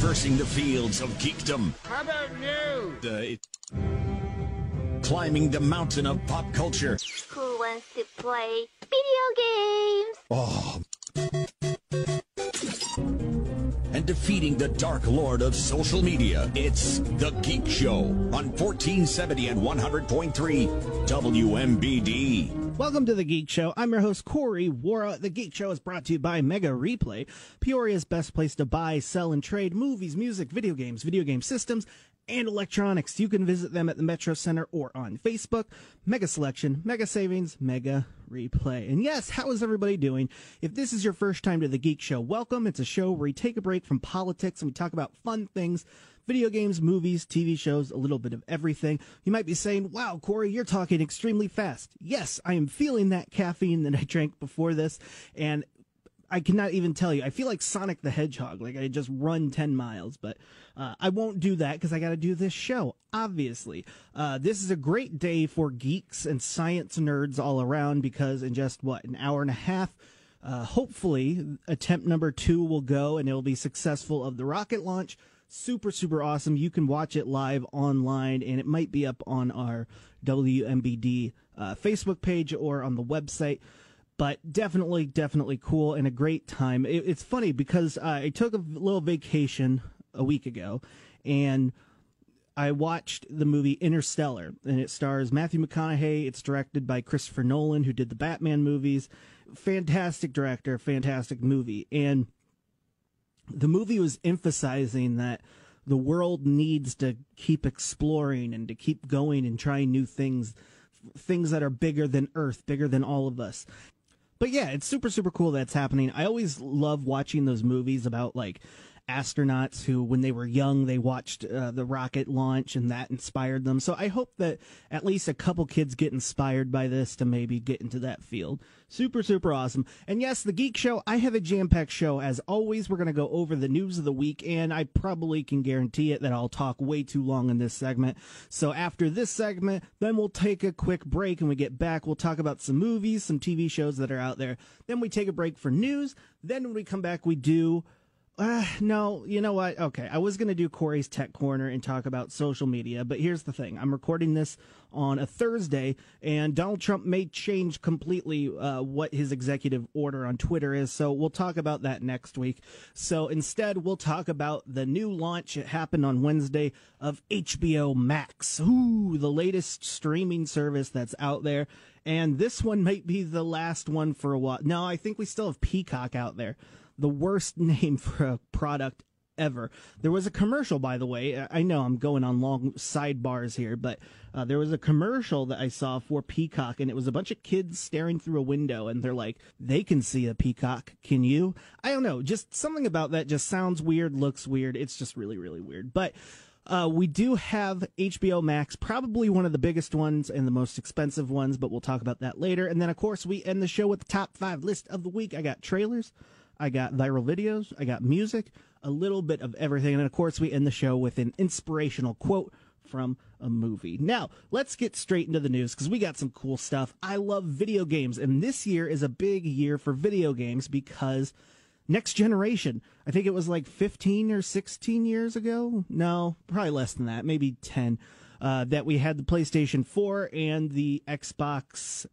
Traversing the fields of geekdom. How about new? Uh, it- climbing the mountain of pop culture. Who wants to play video games? Oh. And defeating the dark lord of social media. It's The Geek Show on 1470 and 100.3 WMBD. Welcome to the Geek Show. I'm your host, Corey Wara. The Geek Show is brought to you by Mega Replay, Peoria's best place to buy, sell, and trade movies, music, video games, video game systems, and electronics. You can visit them at the Metro Center or on Facebook. Mega selection, mega savings, mega replay. And yes, how is everybody doing? If this is your first time to the Geek Show, welcome. It's a show where we take a break from politics and we talk about fun things video games, movies, TV shows, a little bit of everything. You might be saying, wow, Corey, you're talking extremely fast. Yes, I am feeling that caffeine that I drank before this, and I cannot even tell you. I feel like Sonic the Hedgehog, like I just run 10 miles, but uh, I won't do that because I got to do this show, obviously. Uh, this is a great day for geeks and science nerds all around because in just, what, an hour and a half, uh, hopefully, attempt number two will go and it'll be successful of the rocket launch super super awesome you can watch it live online and it might be up on our wmbd uh, facebook page or on the website but definitely definitely cool and a great time it, it's funny because uh, i took a little vacation a week ago and I watched the movie Interstellar, and it stars Matthew McConaughey. It's directed by Christopher Nolan, who did the Batman movies. Fantastic director, fantastic movie. And the movie was emphasizing that the world needs to keep exploring and to keep going and trying new things, things that are bigger than Earth, bigger than all of us. But yeah, it's super, super cool that's happening. I always love watching those movies about like astronauts who, when they were young, they watched uh, the rocket launch and that inspired them. So I hope that at least a couple kids get inspired by this to maybe get into that field. Super, super awesome. And yes, the Geek Show, I have a jam packed show. As always, we're going to go over the news of the week, and I probably can guarantee it that I'll talk way too long in this segment. So after this segment, then we'll take a quick break and we get back. We'll talk about some movies, some TV shows that are out there. Then we take a break for news. Then when we come back, we do uh, no, you know what? Okay, I was going to do Corey's Tech Corner and talk about social media, but here's the thing. I'm recording this on a Thursday, and Donald Trump may change completely uh, what his executive order on Twitter is, so we'll talk about that next week. So instead, we'll talk about the new launch. It happened on Wednesday of HBO Max. Ooh, the latest streaming service that's out there. And this one might be the last one for a while. No, I think we still have Peacock out there the worst name for a product ever. There was a commercial, by the way. I know I'm going on long sidebars here, but uh, there was a commercial that I saw for Peacock, and it was a bunch of kids staring through a window, and they're like, they can see a peacock. Can you? I don't know. Just something about that just sounds weird, looks weird. It's just really, really weird. But uh, we do have HBO Max, probably one of the biggest ones and the most expensive ones, but we'll talk about that later. And then, of course, we end the show with the top five list of the week. I got trailers. I got viral videos, I got music, a little bit of everything. And of course, we end the show with an inspirational quote from a movie. Now, let's get straight into the news because we got some cool stuff. I love video games, and this year is a big year for video games because next generation, I think it was like 15 or 16 years ago. No, probably less than that, maybe 10, uh, that we had the PlayStation 4 and the Xbox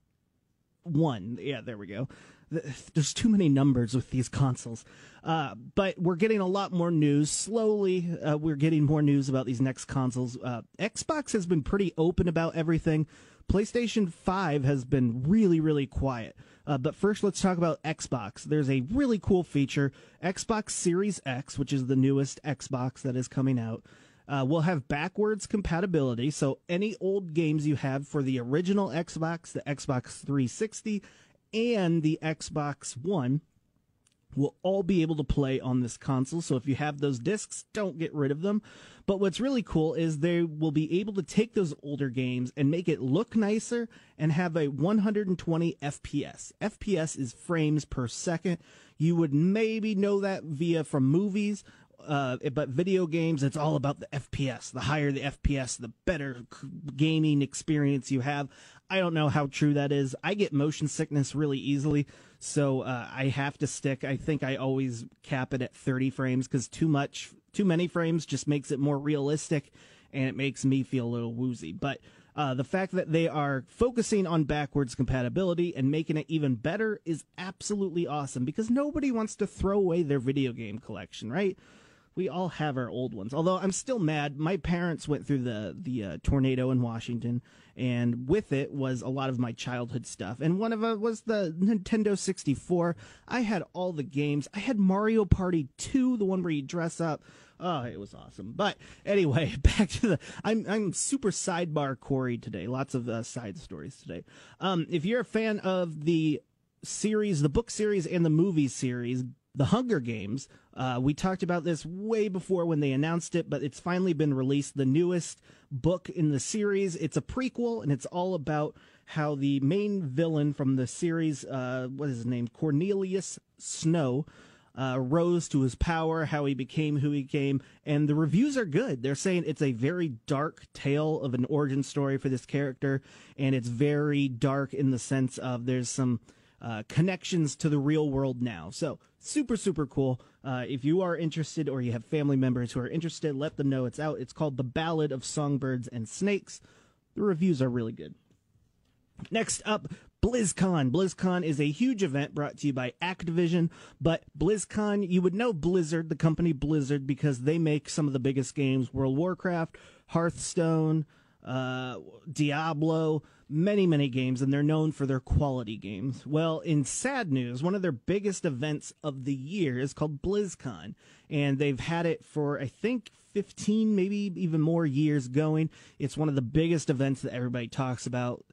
One. Yeah, there we go there's too many numbers with these consoles. Uh, but we're getting a lot more news. Slowly, uh, we're getting more news about these next consoles. Uh, Xbox has been pretty open about everything. PlayStation 5 has been really, really quiet. Uh, but first, let's talk about Xbox. There's a really cool feature Xbox Series X, which is the newest Xbox that is coming out. Uh, will have backwards compatibility, so any old games you have for the original Xbox, the Xbox 360, and the Xbox One will all be able to play on this console. So if you have those discs, don't get rid of them. But what's really cool is they will be able to take those older games and make it look nicer and have a 120 FPS. FPS is frames per second. You would maybe know that via from movies. Uh, but video games, it's all about the FPS. The higher the FPS, the better gaming experience you have. I don't know how true that is. I get motion sickness really easily, so uh, I have to stick. I think I always cap it at 30 frames because too much Too many frames just makes it more realistic, and it makes me feel a little woozy. But uh, the fact that they are focusing on backwards compatibility and making it even better is absolutely awesome because nobody wants to throw away their video game collection, right? We all have our old ones. Although I'm still mad, my parents went through the the uh, tornado in Washington, and with it was a lot of my childhood stuff. And one of it was the Nintendo 64. I had all the games. I had Mario Party 2, the one where you dress up. Oh, it was awesome. But anyway, back to the. I'm I'm super sidebar Corey today. Lots of uh, side stories today. Um, if you're a fan of the series, the book series, and the movie series, The Hunger Games, uh, we talked about this way before when they announced it, but it's finally been released. The newest book in the series. It's a prequel, and it's all about how the main villain from the series, uh, what is his name, Cornelius Snow uh, rose to his power, how he became who he became, and the reviews are good. They're saying it's a very dark tale of an origin story for this character, and it's very dark in the sense of there's some uh, connections to the real world now. So super super cool. Uh, if you are interested or you have family members who are interested, let them know it's out. It's called The Ballad of Songbirds and Snakes. The reviews are really good. Next up, BlizzCon. BlizzCon is a huge event brought to you by Activision, but BlizzCon, you would know Blizzard, the company Blizzard, because they make some of the biggest games World Warcraft, Hearthstone, uh, Diablo, many, many games, and they're known for their quality games. Well, in sad news, one of their biggest events of the year is called BlizzCon, and they've had it for, I think, 15, maybe even more years going. It's one of the biggest events that everybody talks about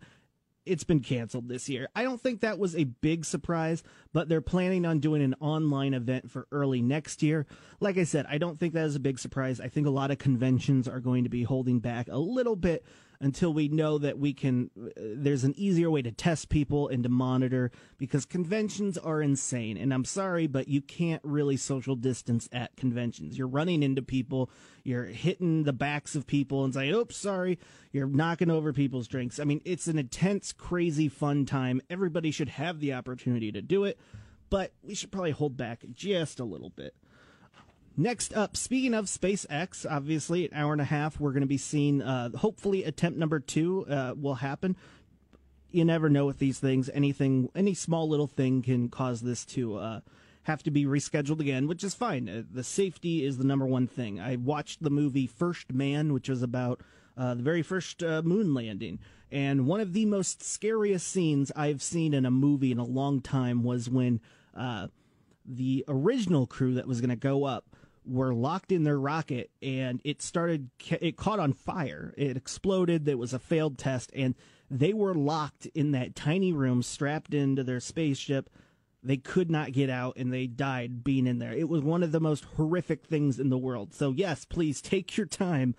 it's been canceled this year. I don't think that was a big surprise, but they're planning on doing an online event for early next year. Like I said, I don't think that is a big surprise. I think a lot of conventions are going to be holding back a little bit until we know that we can uh, there's an easier way to test people and to monitor because conventions are insane. And I'm sorry but you can't really social distance at conventions. You're running into people you're hitting the backs of people and saying oops sorry you're knocking over people's drinks. I mean it's an intense crazy fun time. Everybody should have the opportunity to do it but we should probably hold back just a little bit Next up, speaking of SpaceX, obviously, an hour and a half, we're going to be seeing, uh, hopefully, attempt number two uh, will happen. You never know with these things. Anything, any small little thing can cause this to uh, have to be rescheduled again, which is fine. Uh, the safety is the number one thing. I watched the movie First Man, which was about uh, the very first uh, moon landing. And one of the most scariest scenes I've seen in a movie in a long time was when the original crew that was going to go up were locked in their rocket and it started it caught on fire. It exploded. It was a failed test and they were locked in that tiny room strapped into their spaceship. They could not get out and they died being in there. It was one of the most horrific things in the world. So yes please take your time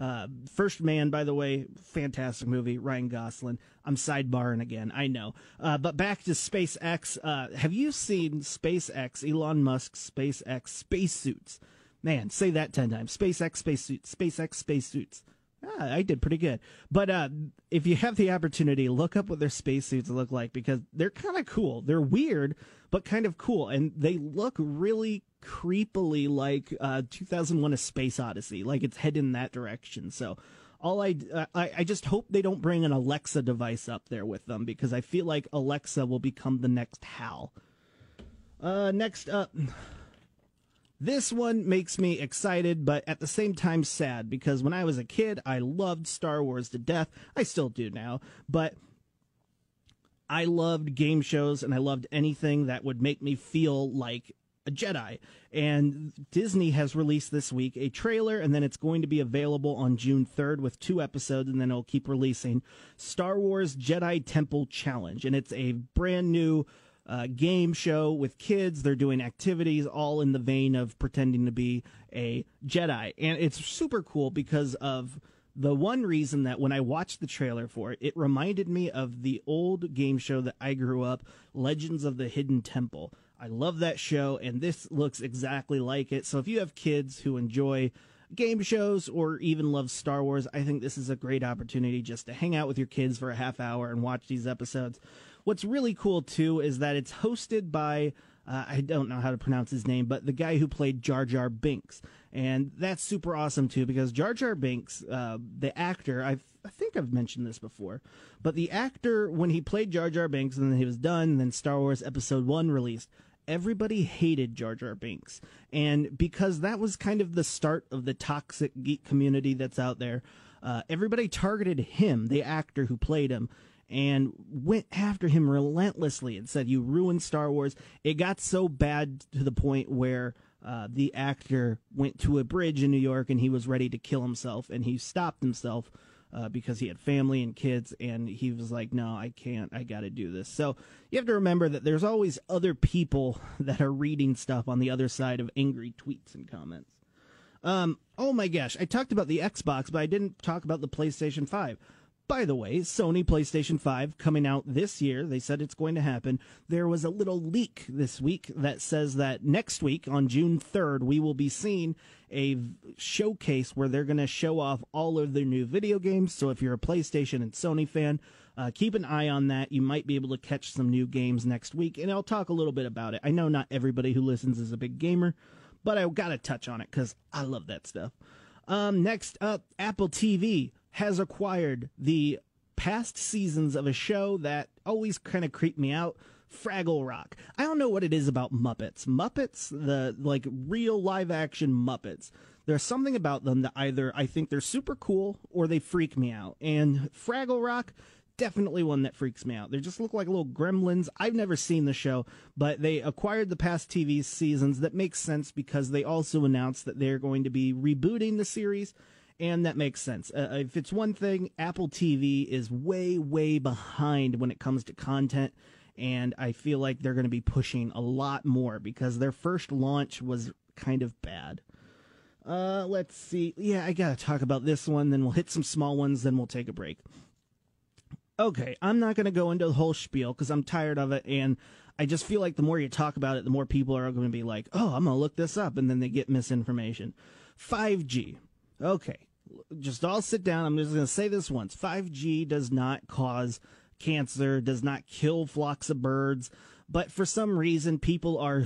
uh, First Man, by the way, fantastic movie. Ryan Gosling. I'm sidebarring again, I know. Uh, but back to SpaceX. Uh, have you seen SpaceX, Elon Musk's SpaceX spacesuits? Man, say that 10 times. SpaceX spacesuits, SpaceX spacesuits. I did pretty good. But uh, if you have the opportunity, look up what their spacesuits look like because they're kind of cool. They're weird, but kind of cool. And they look really creepily like uh, 2001 A Space Odyssey, like it's heading in that direction. So all I, uh, I, I just hope they don't bring an Alexa device up there with them because I feel like Alexa will become the next HAL. Uh, next up, this one makes me excited, but at the same time sad because when I was a kid, I loved Star Wars to death. I still do now, but I loved game shows and I loved anything that would make me feel like a Jedi. And Disney has released this week a trailer, and then it's going to be available on June 3rd with two episodes, and then it'll keep releasing Star Wars Jedi Temple Challenge. And it's a brand new uh, game show with kids. They're doing activities all in the vein of pretending to be a Jedi. And it's super cool because of the one reason that when I watched the trailer for it, it reminded me of the old game show that I grew up, Legends of the Hidden Temple. I love that show, and this looks exactly like it. So if you have kids who enjoy game shows or even love Star Wars, I think this is a great opportunity just to hang out with your kids for a half hour and watch these episodes. What's really cool too is that it's hosted by uh, I don't know how to pronounce his name, but the guy who played Jar Jar Binks. And that's super awesome too because Jar Jar Binks, uh, the actor, I've, I think I've mentioned this before, but the actor, when he played Jar Jar Binks and then he was done, then Star Wars Episode 1 released, everybody hated Jar Jar Binks. And because that was kind of the start of the toxic geek community that's out there, uh, everybody targeted him, the actor who played him, and went after him relentlessly and said, You ruined Star Wars. It got so bad to the point where uh, the actor went to a bridge in New York and he was ready to kill himself, and he stopped himself. Uh, because he had family and kids, and he was like, "No, I can't. I got to do this." So you have to remember that there's always other people that are reading stuff on the other side of angry tweets and comments. Um, oh my gosh, I talked about the Xbox, but I didn't talk about the PlayStation 5. By the way, Sony PlayStation 5 coming out this year. They said it's going to happen. There was a little leak this week that says that next week on June 3rd, we will be seeing a showcase where they're going to show off all of their new video games. So if you're a PlayStation and Sony fan, uh, keep an eye on that. You might be able to catch some new games next week, and I'll talk a little bit about it. I know not everybody who listens is a big gamer, but I got to touch on it because I love that stuff. Um, next up, Apple TV has acquired the past seasons of a show that always kind of creeped me out. Fraggle Rock. I don't know what it is about Muppets. Muppets, the like real live action Muppets. There's something about them that either I think they're super cool or they freak me out. And Fraggle Rock, definitely one that freaks me out. They just look like little gremlins. I've never seen the show, but they acquired the past TV seasons. That makes sense because they also announced that they're going to be rebooting the series and that makes sense. Uh, if it's one thing, Apple TV is way, way behind when it comes to content, and I feel like they're going to be pushing a lot more because their first launch was kind of bad. Uh, let's see. Yeah, I gotta talk about this one, then we'll hit some small ones, then we'll take a break. Okay, I'm not gonna go into the whole spiel because I'm tired of it, and I just feel like the more you talk about it, the more people are going to be like, "Oh, I'm gonna look this up," and then they get misinformation. 5G. Okay, just all sit down. I'm just going to say this once 5G does not cause cancer, does not kill flocks of birds. But for some reason, people are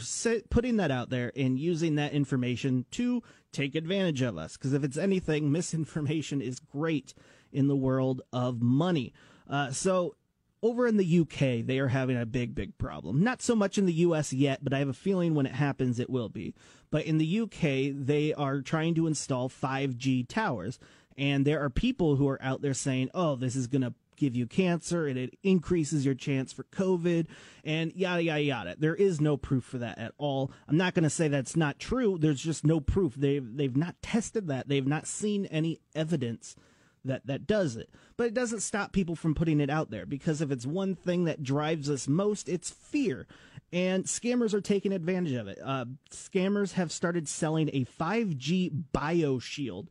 putting that out there and using that information to take advantage of us. Because if it's anything, misinformation is great in the world of money. Uh, so over in the UK, they are having a big, big problem. Not so much in the US yet, but I have a feeling when it happens, it will be. But in the UK, they are trying to install 5G towers. And there are people who are out there saying, oh, this is going to give you cancer and it increases your chance for COVID and yada, yada, yada. There is no proof for that at all. I'm not going to say that's not true. There's just no proof. They've, they've not tested that. They've not seen any evidence that that does it. But it doesn't stop people from putting it out there because if it's one thing that drives us most, it's fear. And scammers are taking advantage of it. Uh, scammers have started selling a 5G bio shield.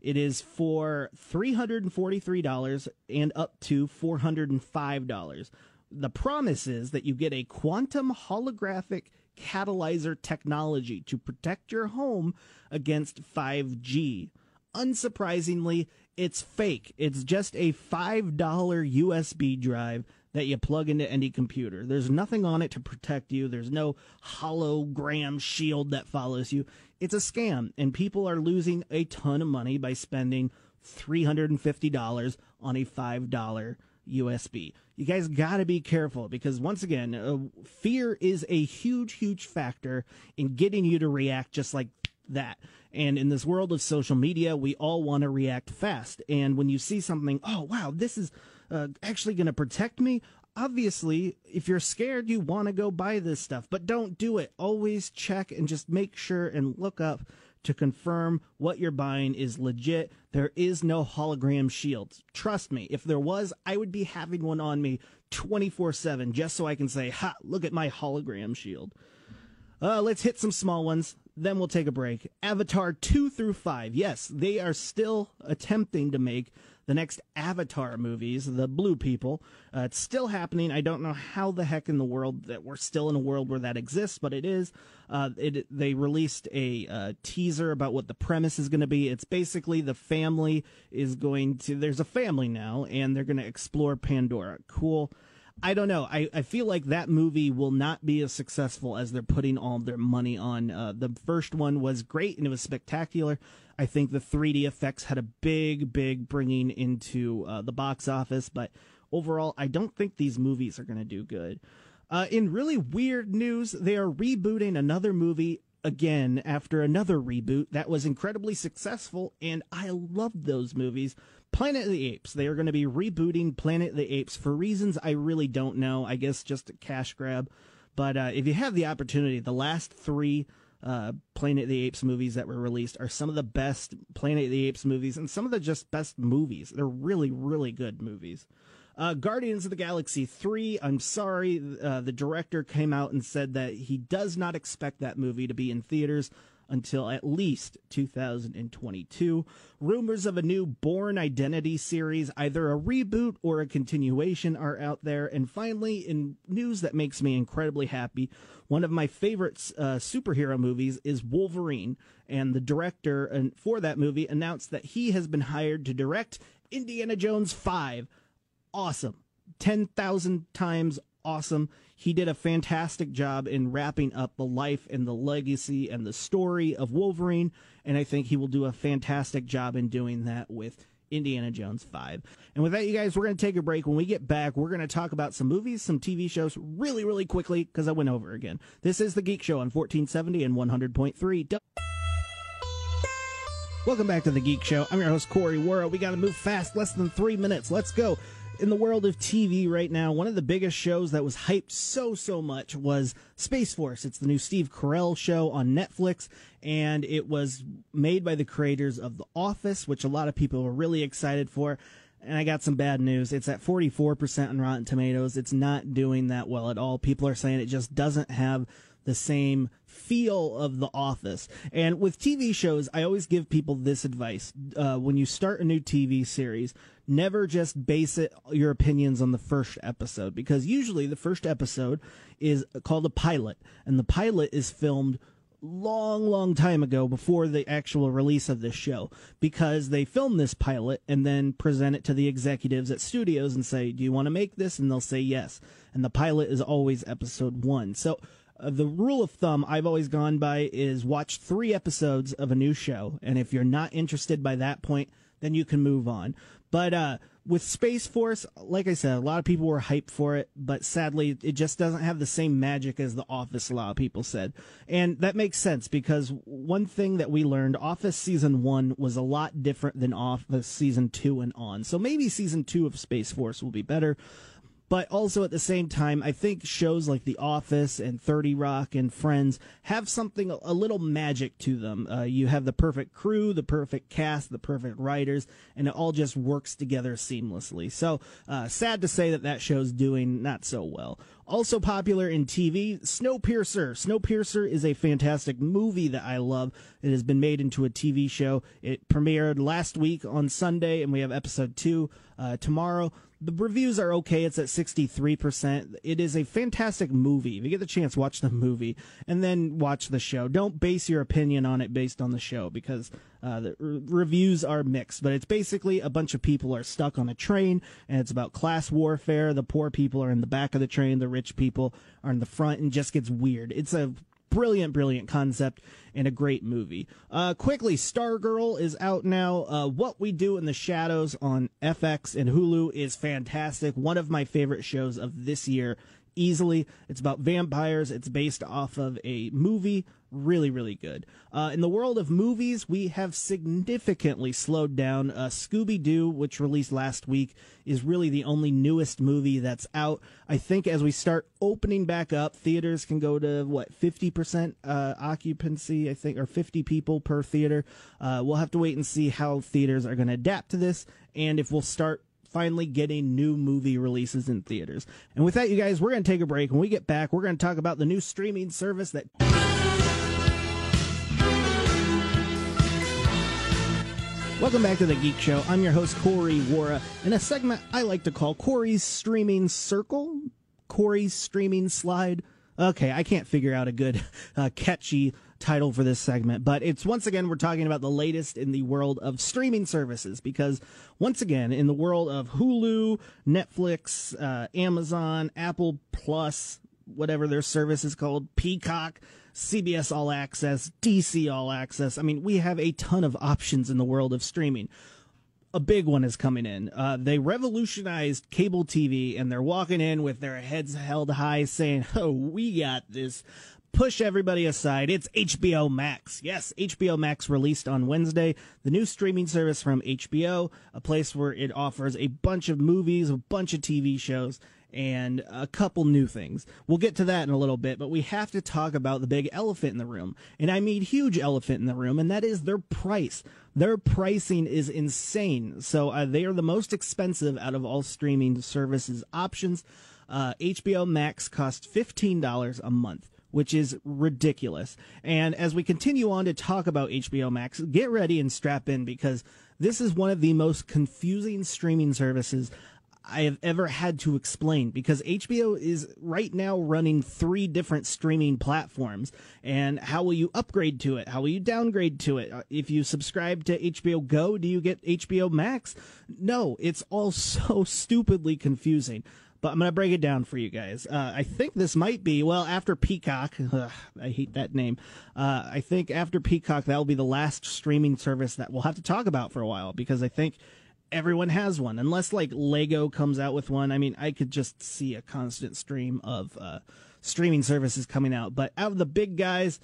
It is for $343 and up to $405. The promise is that you get a quantum holographic catalyzer technology to protect your home against 5G. Unsurprisingly, it's fake. It's just a $5 USB drive that you plug into any computer. There's nothing on it to protect you. There's no hologram shield that follows you. It's a scam, and people are losing a ton of money by spending $350 on a $5 USB. You guys got to be careful because, once again, uh, fear is a huge, huge factor in getting you to react just like that. And in this world of social media, we all want to react fast. And when you see something, oh, wow, this is uh, actually going to protect me, obviously, if you're scared, you want to go buy this stuff, but don't do it. Always check and just make sure and look up to confirm what you're buying is legit. There is no hologram shield. Trust me, if there was, I would be having one on me 24 7 just so I can say, ha, look at my hologram shield. Uh, let's hit some small ones then we'll take a break. Avatar 2 through 5. Yes, they are still attempting to make the next Avatar movies, the Blue People. Uh, it's still happening. I don't know how the heck in the world that we're still in a world where that exists, but it is. Uh, it, they released a uh, teaser about what the premise is going to be. It's basically the family is going to, there's a family now, and they're going to explore Pandora. Cool. I don't know. I, I feel like that movie will not be as successful as they're putting all their money on. Uh, the first one was great and it was spectacular. I think the 3D effects had a big, big bringing into uh, the box office, but overall, I don't think these movies are going to do good. Uh, in really weird news, they are rebooting another movie again after another reboot that was incredibly successful, and I loved those movies. Planet of the Apes. They are going to be rebooting Planet of the Apes for reasons I really don't know. I guess just a cash grab. But uh, if you have the opportunity, the last three uh, Planet of the Apes movies that were released are some of the best Planet of the Apes movies and some of the just best movies. They're really, really good movies. Uh, Guardians of the Galaxy 3, I'm sorry, uh, the director came out and said that he does not expect that movie to be in theaters until at least 2022. Rumors of a new Bourne Identity series, either a reboot or a continuation, are out there. And finally, in news that makes me incredibly happy, one of my favorite uh, superhero movies is Wolverine. And the director for that movie announced that he has been hired to direct Indiana Jones 5. Awesome. 10,000 times awesome. He did a fantastic job in wrapping up the life and the legacy and the story of Wolverine, and I think he will do a fantastic job in doing that with Indiana Jones 5. And with that, you guys, we're going to take a break. When we get back, we're going to talk about some movies, some TV shows really, really quickly because I went over again. This is The Geek Show on 1470 and 100.3. Welcome back to The Geek Show. I'm your host, Corey Wara. We got to move fast, less than three minutes. Let's go in the world of TV right now, one of the biggest shows that was hyped so, so much was Space Force. It's the new Steve Carell show on Netflix, and it was made by the creators of The Office, which a lot of people were really excited for. And I got some bad news. It's at 44% on Rotten Tomatoes. It's not doing that well at all. People are saying it just doesn't have the same feel of The Office. And with TV shows, I always give people this advice. Uh, when you start a new TV series, never just base it, your opinions on the first episode because usually the first episode is called a pilot and the pilot is filmed long, long time ago before the actual release of this show because they film this pilot and then present it to the executives at studios and say, Do you want to make this? And they'll say yes. And the pilot is always episode one. So the rule of thumb I've always gone by is watch three episodes of a new show, and if you're not interested by that point, then you can move on. But uh, with Space Force, like I said, a lot of people were hyped for it, but sadly, it just doesn't have the same magic as The Office, a lot of people said. And that makes sense because one thing that we learned Office season one was a lot different than Office season two and on. So maybe season two of Space Force will be better. But also at the same time, I think shows like The Office and 30 Rock and Friends have something, a little magic to them. Uh, you have the perfect crew, the perfect cast, the perfect writers, and it all just works together seamlessly. So, uh, sad to say that that show's doing not so well. Also popular in TV, Snowpiercer. Snowpiercer is a fantastic movie that I love. It has been made into a TV show. It premiered last week on Sunday, and we have episode two uh, tomorrow the reviews are okay. It's at 63%. It is a fantastic movie. If you get the chance, watch the movie and then watch the show. Don't base your opinion on it based on the show because uh, the r- reviews are mixed. But it's basically a bunch of people are stuck on a train and it's about class warfare. The poor people are in the back of the train, the rich people are in the front, and just gets weird. It's a brilliant, brilliant concept and a great movie. Uh, quickly, Stargirl is out now. Uh, what We Do in the Shadows on FX and Hulu is fantastic. One of my favorite shows of this year, easily. It's about vampires. It's based off of a movie really, really good. Uh, in the world of movies, we have significantly slowed down. Uh, Scooby Doo, which released last week, is really the only newest movie that's out. I think as we start opening back up, theaters can go to what 50% uh, occupancy, I think, or 50 people per theater. Uh, we'll have to wait and see how theaters are going to adapt to this, and if we'll start finally getting new movie releases in theaters. And with that, you guys, we're going to take a break. When we get back, we're going to talk about the new streaming service that. Welcome back to the Geek Show. I'm your host, Corey Wara, in a segment I like to call Corey's Streaming Circle, Corey's Streaming Slide. Okay, I can't figure out a good, uh, catchy title for this segment, but it's once again we're talking about the latest in the world of streaming services because once again in the world of Hulu, Netflix, uh, Amazon, Apple Plus, whatever their service is called, Peacock, CBS All Access, DC All Access. I mean, we have a ton of options in the world of streaming. A big one is coming in. Uh, they revolutionized cable TV and they're walking in with their heads held high saying, Oh, we got this push everybody aside. It's HBO Max. Yes, HBO Max released on Wednesday, the new streaming service from HBO, a place where it offers a bunch of movies, a bunch of TV shows, and a couple new things. We'll get to that in a little bit, but we have to talk about the big elephant in the room. And I mean huge elephant in the room, and that is their price. Their pricing is insane. So uh, they are the most expensive out of all streaming services options. Uh, HBO Max costs $15 a month which is ridiculous. And as we continue on to talk about HBO Max, get ready and strap in because this is one of the most confusing streaming services I have ever had to explain because HBO is right now running three different streaming platforms. And how will you upgrade to it? How will you downgrade to it? Uh, if you subscribe to HBO Go, do you get HBO Max? No, it's all so stupidly confusing. But I'm going to break it down for you guys. Uh, I think this might be, well, after Peacock, ugh, I hate that name. Uh, I think after Peacock, that will be the last streaming service that we'll have to talk about for a while because I think everyone has one. Unless like lego comes out with one. I mean i could just see a constant stream of uh, streaming services coming out. But out of the big guys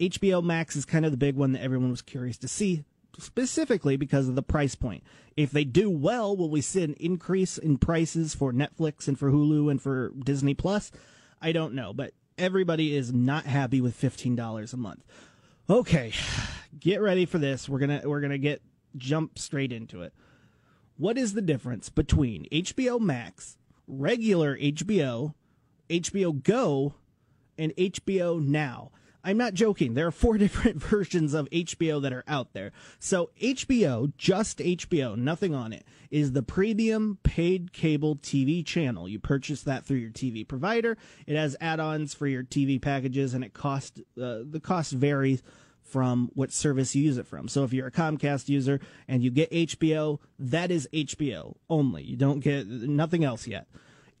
hbo max is kind of the big one that everyone was curious to see specifically because of the price point. If they do well will we see an increase in prices for netflix and for hulu and for disney plus? I don't know but everybody is not happy with $15 a month. Okay get ready for this. We're gonna we're gonna get jump straight into it what is the difference between HBO Max, regular HBO, HBO Go, and HBO Now? I'm not joking. There are four different versions of HBO that are out there. So HBO, just HBO, nothing on it, is the premium paid cable TV channel. You purchase that through your TV provider. It has add-ons for your TV packages, and it cost uh, the cost varies from what service you use it from. So if you're a Comcast user and you get HBO, that is HBO only. You don't get nothing else yet.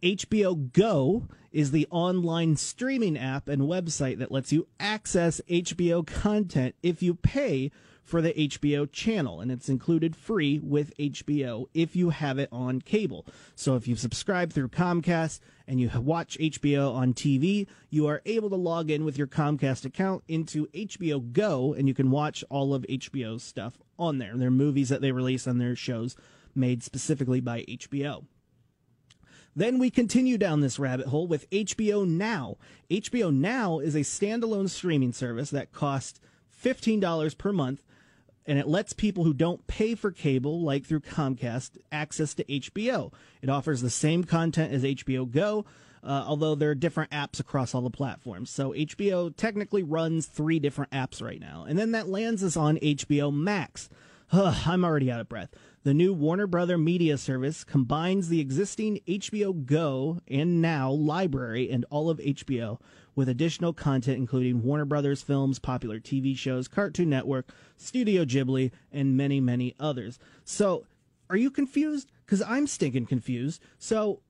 HBO Go is the online streaming app and website that lets you access HBO content if you pay for the HBO channel, and it's included free with HBO if you have it on cable. So if you subscribe through Comcast and you watch HBO on TV, you are able to log in with your Comcast account into HBO Go, and you can watch all of HBO's stuff on there. Their movies that they release on their shows made specifically by HBO. Then we continue down this rabbit hole with HBO Now. HBO Now is a standalone streaming service that costs $15 per month and it lets people who don't pay for cable, like through Comcast, access to HBO. It offers the same content as HBO Go, uh, although there are different apps across all the platforms. So HBO technically runs three different apps right now. And then that lands us on HBO Max. Ugh, I'm already out of breath. The new Warner Brother Media Service combines the existing HBO Go and Now library and all of HBO with additional content including Warner Brothers films, popular TV shows, Cartoon Network, Studio Ghibli, and many, many others. So, are you confused? Because I'm stinking confused. So,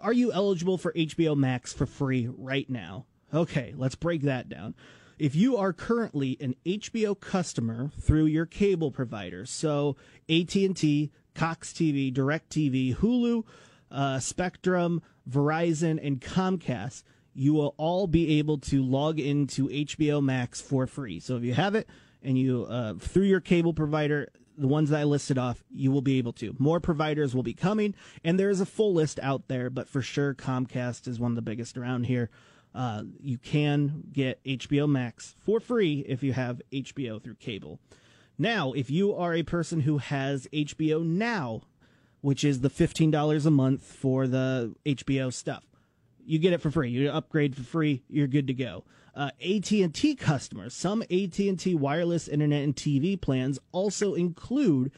are you eligible for HBO Max for free right now? Okay, let's break that down. If you are currently an HBO customer through your cable provider, so AT&T, Cox TV, DirecTV, Hulu, uh, Spectrum, Verizon, and Comcast, you will all be able to log into HBO Max for free. So if you have it and you uh, through your cable provider, the ones that I listed off, you will be able to. More providers will be coming, and there is a full list out there, but for sure Comcast is one of the biggest around here. Uh, you can get HBO Max for free if you have HBO through cable. Now, if you are a person who has HBO Now, which is the $15 a month for the HBO stuff, you get it for free. You upgrade for free. You're good to go. Uh, AT&T customers, some AT&T wireless internet and TV plans also include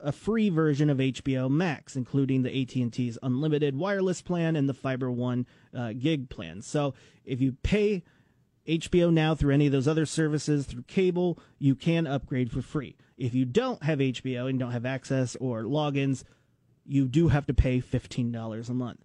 a free version of HBO Max, including the AT&T's unlimited wireless plan and the Fiber One uh, gig plan. So if you pay HBO Now through any of those other services through cable, you can upgrade for free. If you don't have HBO and don't have access or logins, you do have to pay $15 a month.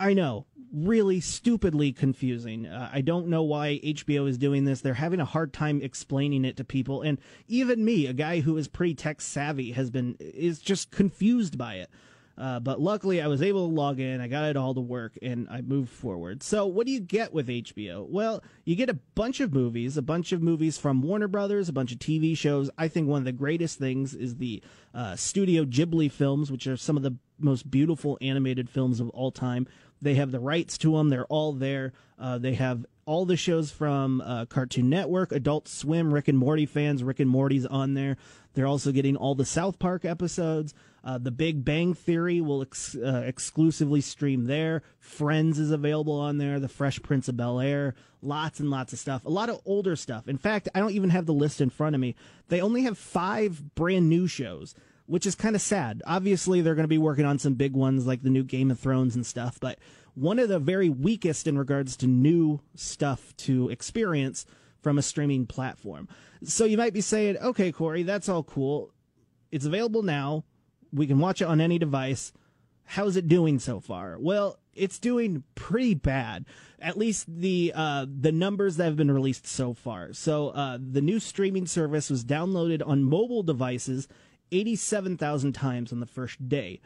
I know, really stupidly confusing. Uh, I don't know why HBO is doing this. They're having a hard time explaining it to people, and even me, a guy who is pretty tech savvy, has been is just confused by it. Uh, but luckily, I was able to log in. I got it all to work, and I moved forward. So, what do you get with HBO? Well, you get a bunch of movies, a bunch of movies from Warner Brothers, a bunch of TV shows. I think one of the greatest things is the uh, Studio Ghibli films, which are some of the most beautiful animated films of all time. They have the rights to them. They're all there. Uh, they have all the shows from uh, Cartoon Network, Adult Swim, Rick and Morty fans. Rick and Morty's on there. They're also getting all the South Park episodes. Uh, the Big Bang Theory will ex- uh, exclusively stream there. Friends is available on there. The Fresh Prince of Bel Air. Lots and lots of stuff. A lot of older stuff. In fact, I don't even have the list in front of me. They only have five brand new shows which is kind of sad. Obviously, they're going to be working on some big ones like the new Game of Thrones and stuff, but one of the very weakest in regards to new stuff to experience from a streaming platform. So you might be saying, okay, Corey, that's all cool. It's available now. We can watch it on any device. How's it doing so far? Well, it's doing pretty bad. At least the uh, the numbers that have been released so far. So uh, the new streaming service was downloaded on mobile devices 87,000 times on the first day.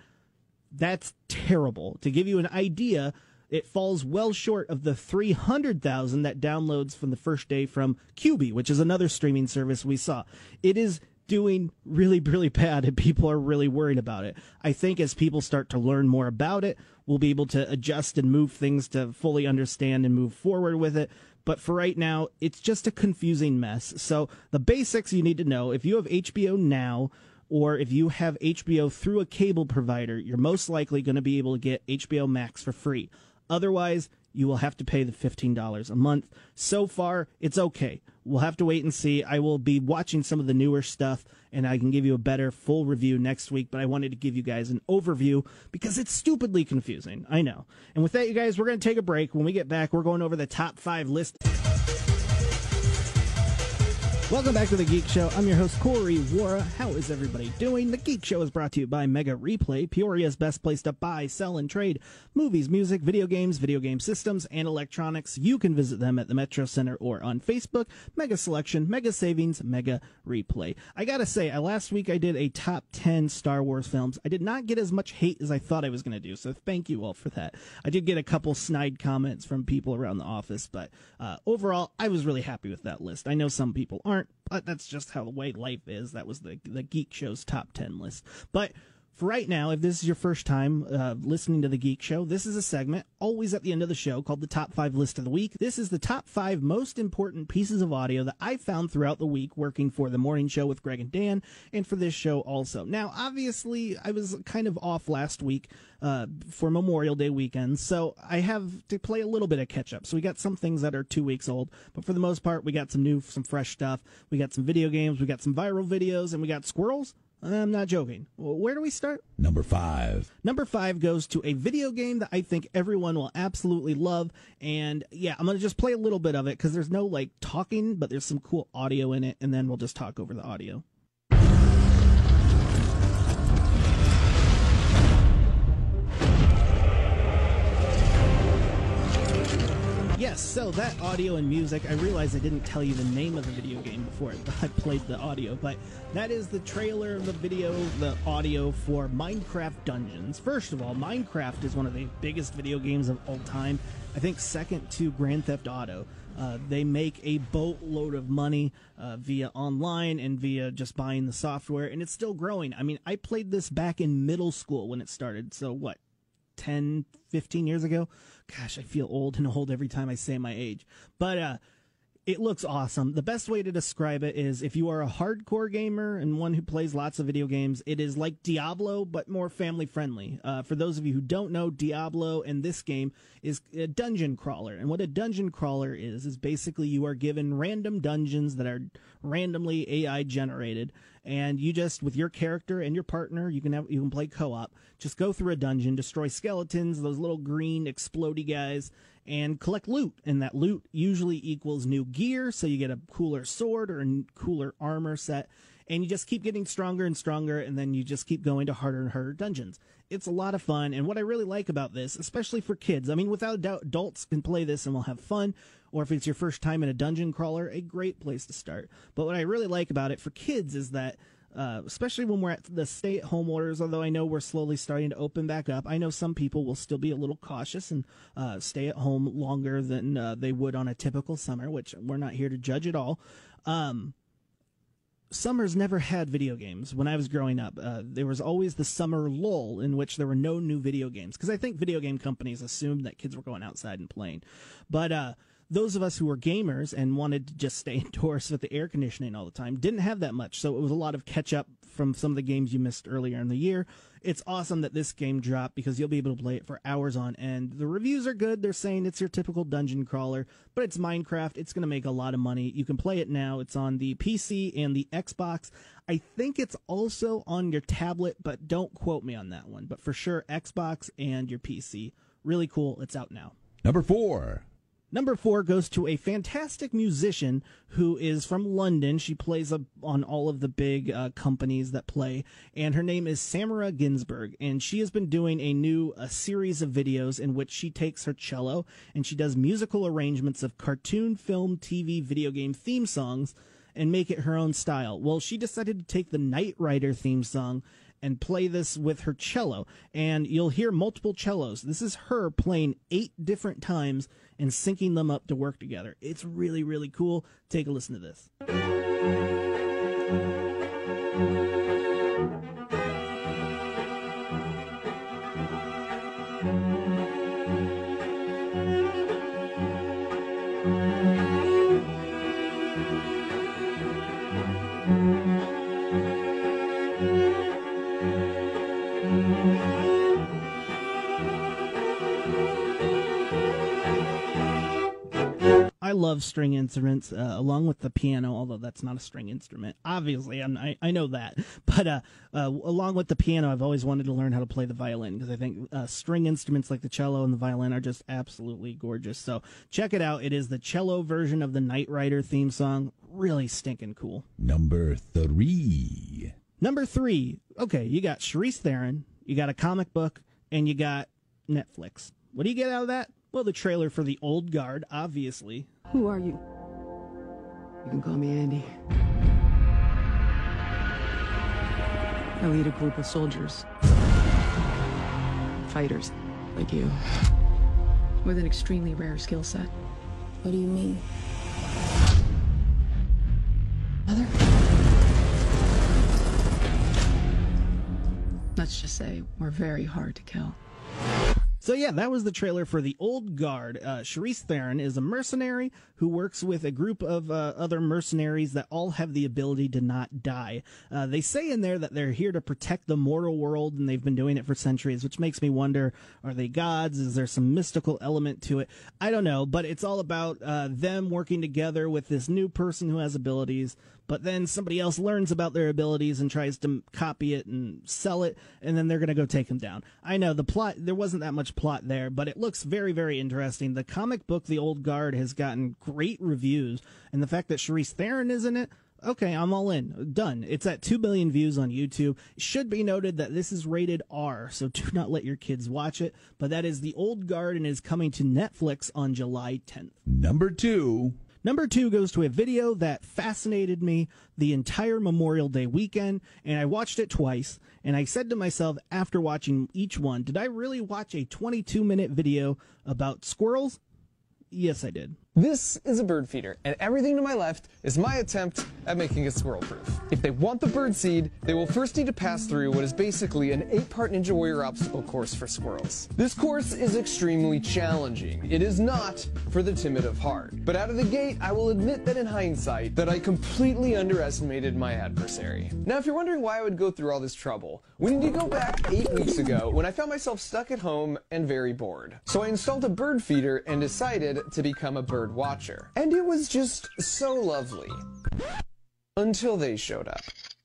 That's terrible. To give you an idea, it falls well short of the 300,000 that downloads from the first day from Quibi, which is another streaming service we saw. It is doing really, really bad, and people are really worried about it. I think as people start to learn more about it, we'll be able to adjust and move things to fully understand and move forward with it. But for right now, it's just a confusing mess. So the basics you need to know if you have HBO Now, or if you have HBO through a cable provider, you're most likely going to be able to get HBO Max for free. Otherwise, you will have to pay the $15 a month. So far, it's okay. We'll have to wait and see. I will be watching some of the newer stuff and I can give you a better full review next week, but I wanted to give you guys an overview because it's stupidly confusing. I know. And with that, you guys, we're going to take a break. When we get back, we're going over the top five list. Welcome back to the Geek Show. I'm your host, Corey Wara. How is everybody doing? The Geek Show is brought to you by Mega Replay, Peoria's best place to buy, sell, and trade movies, music, video games, video game systems, and electronics. You can visit them at the Metro Center or on Facebook. Mega Selection, Mega Savings, Mega Replay. I gotta say, last week I did a top 10 Star Wars films. I did not get as much hate as I thought I was gonna do, so thank you all for that. I did get a couple snide comments from people around the office, but uh, overall, I was really happy with that list. I know some people aren't but that's just how the way life is. That was the the Geek Show's top ten list. But for right now, if this is your first time uh, listening to the Geek Show, this is a segment always at the end of the show called the Top 5 List of the Week. This is the top five most important pieces of audio that I found throughout the week working for the morning show with Greg and Dan and for this show also. Now, obviously, I was kind of off last week uh, for Memorial Day weekend, so I have to play a little bit of catch up. So we got some things that are two weeks old, but for the most part, we got some new, some fresh stuff. We got some video games, we got some viral videos, and we got squirrels I'm not joking. Where do we start? Number five. Number five goes to a video game that I think everyone will absolutely love. And yeah, I'm going to just play a little bit of it because there's no like talking, but there's some cool audio in it. And then we'll just talk over the audio. Yes, so that audio and music, I realized I didn't tell you the name of the video game before I played the audio, but that is the trailer, of the video, the audio for Minecraft Dungeons. First of all, Minecraft is one of the biggest video games of all time. I think second to Grand Theft Auto. Uh, they make a boatload of money uh, via online and via just buying the software, and it's still growing. I mean, I played this back in middle school when it started. So, what, 10, 15 years ago. Gosh, I feel old and old every time I say my age. But uh, it looks awesome. The best way to describe it is if you are a hardcore gamer and one who plays lots of video games, it is like Diablo, but more family friendly. Uh, for those of you who don't know, Diablo and this game is a dungeon crawler. And what a dungeon crawler is, is basically you are given random dungeons that are randomly AI generated. And you just, with your character and your partner, you can have, you can play co-op. Just go through a dungeon, destroy skeletons, those little green explody guys, and collect loot. And that loot usually equals new gear, so you get a cooler sword or a cooler armor set. And you just keep getting stronger and stronger, and then you just keep going to harder and harder dungeons. It's a lot of fun, and what I really like about this, especially for kids, I mean, without doubt, adults can play this and will have fun, or if it's your first time in a dungeon crawler, a great place to start. But what I really like about it for kids is that uh, especially when we're at the stay at home orders, although I know we're slowly starting to open back up. I know some people will still be a little cautious and uh, stay at home longer than uh, they would on a typical summer, which we're not here to judge at all. Um, summers never had video games when I was growing up. Uh, there was always the summer lull in which there were no new video games because I think video game companies assumed that kids were going outside and playing. But uh, those of us who were gamers and wanted to just stay indoors with the air conditioning all the time didn't have that much. So it was a lot of catch up from some of the games you missed earlier in the year. It's awesome that this game dropped because you'll be able to play it for hours on end. The reviews are good. They're saying it's your typical dungeon crawler, but it's Minecraft. It's going to make a lot of money. You can play it now. It's on the PC and the Xbox. I think it's also on your tablet, but don't quote me on that one. But for sure, Xbox and your PC. Really cool. It's out now. Number four. Number four goes to a fantastic musician who is from London. She plays a, on all of the big uh, companies that play, and her name is Samara Ginsberg. And she has been doing a new a series of videos in which she takes her cello and she does musical arrangements of cartoon, film, TV, video game theme songs and make it her own style. Well, she decided to take the Knight Rider theme song and play this with her cello. And you'll hear multiple cellos. This is her playing eight different times and syncing them up to work together. It's really, really cool. Take a listen to this. Love string instruments uh, along with the piano, although that's not a string instrument. Obviously, I'm, i I know that, but uh, uh, along with the piano, I've always wanted to learn how to play the violin because I think uh, string instruments like the cello and the violin are just absolutely gorgeous. So check it out. It is the cello version of the Knight Rider theme song. Really stinking cool. Number three. Number three. Okay, you got Charlize Theron, you got a comic book, and you got Netflix. What do you get out of that? Well, the trailer for The Old Guard, obviously. Who are you? You can call me Andy. I lead a group of soldiers. Fighters, like you. With an extremely rare skill set. What do you mean? Mother? Let's just say we're very hard to kill. So yeah, that was the trailer for the Old Guard. Uh, Charlize Theron is a mercenary who works with a group of uh, other mercenaries that all have the ability to not die. Uh, they say in there that they're here to protect the mortal world, and they've been doing it for centuries, which makes me wonder: Are they gods? Is there some mystical element to it? I don't know, but it's all about uh, them working together with this new person who has abilities but then somebody else learns about their abilities and tries to copy it and sell it, and then they're going to go take them down. I know the plot, there wasn't that much plot there, but it looks very, very interesting. The comic book, The Old Guard, has gotten great reviews, and the fact that Charlize Theron is in it, okay, I'm all in. Done. It's at 2 billion views on YouTube. Should be noted that this is rated R, so do not let your kids watch it. But that is The Old Guard and is coming to Netflix on July 10th. Number two. Number two goes to a video that fascinated me the entire Memorial Day weekend, and I watched it twice. And I said to myself after watching each one, did I really watch a 22 minute video about squirrels? Yes, I did. This is a bird feeder, and everything to my left is my attempt at making it squirrel proof. If they want the bird seed, they will first need to pass through what is basically an eight part Ninja Warrior obstacle course for squirrels. This course is extremely challenging. It is not for the timid of heart. But out of the gate, I will admit that in hindsight, that I completely underestimated my adversary. Now, if you're wondering why I would go through all this trouble, we need to go back eight weeks ago when I found myself stuck at home and very bored. So I installed a bird feeder and decided to become a bird bird watcher. And it was just so lovely. Until they showed up.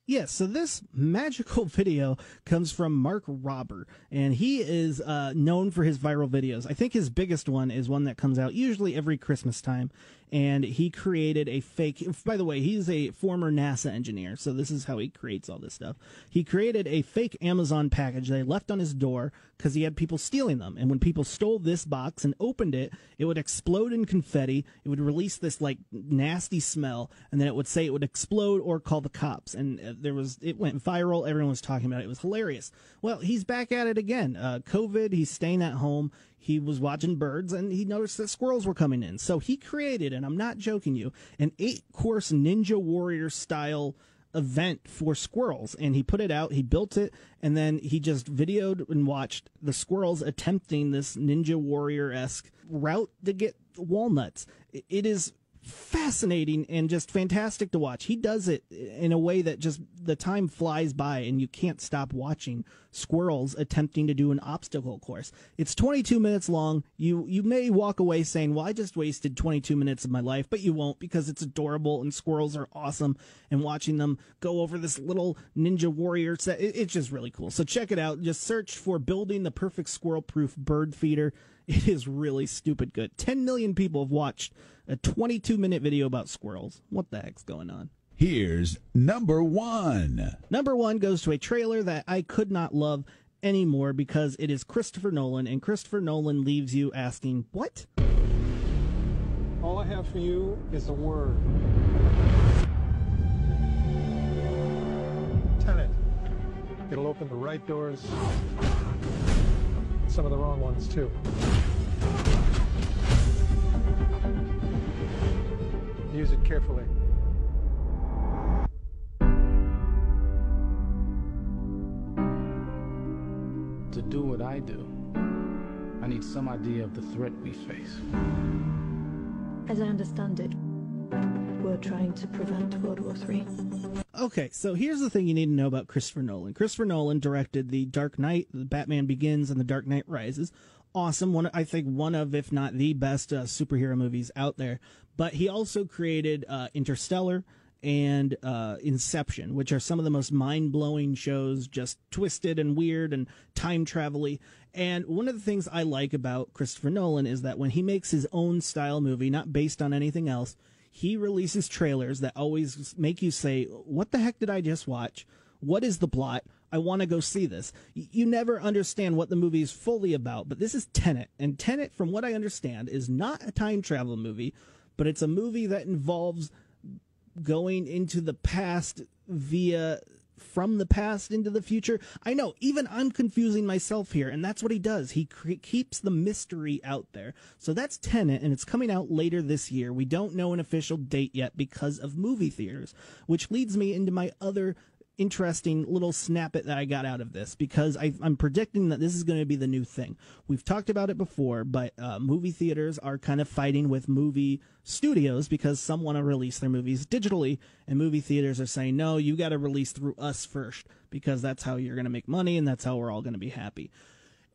Yes, so this magical video comes from Mark Rober, and he is uh, known for his viral videos. I think his biggest one is one that comes out usually every Christmas time, and he created a fake. By the way, he's a former NASA engineer, so this is how he creates all this stuff. He created a fake Amazon package they left on his door because he had people stealing them, and when people stole this box and opened it, it would explode in confetti. It would release this like nasty smell, and then it would say it would explode or call the cops. And uh, there was it went viral. Everyone was talking about it. It was hilarious. Well, he's back at it again. Uh, COVID. He's staying at home. He was watching birds and he noticed that squirrels were coming in. So he created, and I'm not joking you, an eight course Ninja Warrior style event for squirrels and he put it out he built it and then he just videoed and watched the squirrels attempting this ninja warrior-esque route to get walnuts it is fascinating and just fantastic to watch. He does it in a way that just the time flies by and you can't stop watching squirrels attempting to do an obstacle course. It's 22 minutes long. You you may walk away saying, "Well, I just wasted 22 minutes of my life," but you won't because it's adorable and squirrels are awesome and watching them go over this little ninja warrior set it, it's just really cool. So check it out. Just search for building the perfect squirrel-proof bird feeder. It is really stupid good. 10 million people have watched a 22 minute video about squirrels. What the heck's going on? Here's number one. Number one goes to a trailer that I could not love anymore because it is Christopher Nolan, and Christopher Nolan leaves you asking, What? All I have for you is a word. Tenet. It'll open the right doors, some of the wrong ones too. Use it carefully. To do what I do, I need some idea of the threat we face. As I understand it, we're trying to prevent World War III. Okay, so here's the thing you need to know about Christopher Nolan. Christopher Nolan directed The Dark Knight, The Batman Begins, and The Dark Knight Rises. Awesome, one I think one of, if not the best uh, superhero movies out there. But he also created uh, Interstellar, and uh, Inception, which are some of the most mind blowing shows, just twisted and weird and time travel And one of the things I like about Christopher Nolan is that when he makes his own style movie, not based on anything else, he releases trailers that always make you say, What the heck did I just watch? What is the plot? I want to go see this. You never understand what the movie is fully about, but this is Tenet. And Tenet, from what I understand, is not a time travel movie, but it's a movie that involves going into the past via from the past into the future. I know, even I'm confusing myself here, and that's what he does. He cre- keeps the mystery out there. So that's Tenet, and it's coming out later this year. We don't know an official date yet because of movie theaters, which leads me into my other interesting little snippet that I got out of this because I, am predicting that this is going to be the new thing. We've talked about it before, but uh, movie theaters are kind of fighting with movie studios because some want to release their movies digitally, and movie theaters are saying, no, you got to release through us first because that's how you're going to make money and that's how we're all going to be happy.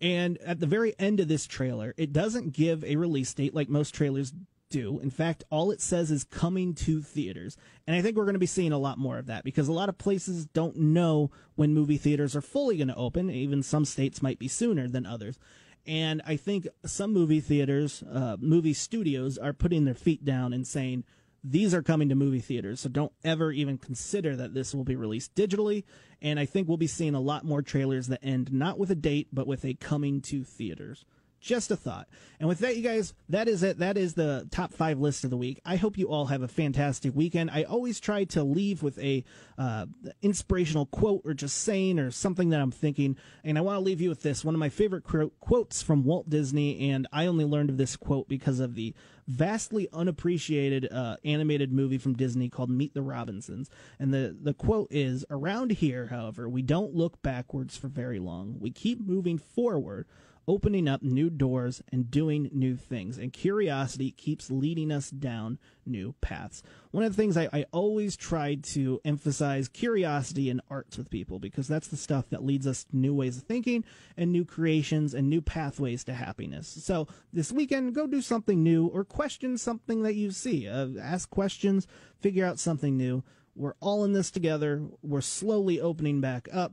And at the very end of this trailer, it doesn't give a release date like most trailers do. In fact, all it says is coming to theaters. And I think we're going to be seeing a lot more of that because a lot of places don't know when movie theaters are fully going to open. Even some states might be sooner than others. And I think some movie theaters, uh, movie studios are putting their feet down and saying, these are coming to movie theaters. So don't ever even consider that this will be released digitally. And I think we'll be seeing a lot more trailers that end not with a date, but with a coming to theaters. Just a thought. And with that, you guys, that is it. That is the top five list of the week. I hope you all have a fantastic weekend. I always try to leave with a uh, inspirational quote or just saying or something that I'm thinking. And I want to leave you with this one of my favorite quotes from Walt Disney. And I only learned of this quote because of the vastly unappreciated uh, animated movie from Disney called Meet the Robinsons. And the, the quote is Around here, however, we don't look backwards for very long. We keep moving forward opening up new doors and doing new things. And curiosity keeps leading us down new paths. One of the things I, I always try to emphasize curiosity in arts with people because that's the stuff that leads us to new ways of thinking and new creations and new pathways to happiness. So this weekend, go do something new or question something that you see. Uh, ask questions, figure out something new We're all in this together. We're slowly opening back up.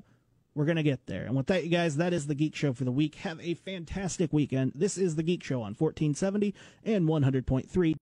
We're going to get there. And with that, you guys, that is the Geek Show for the week. Have a fantastic weekend. This is the Geek Show on 1470 and 100.3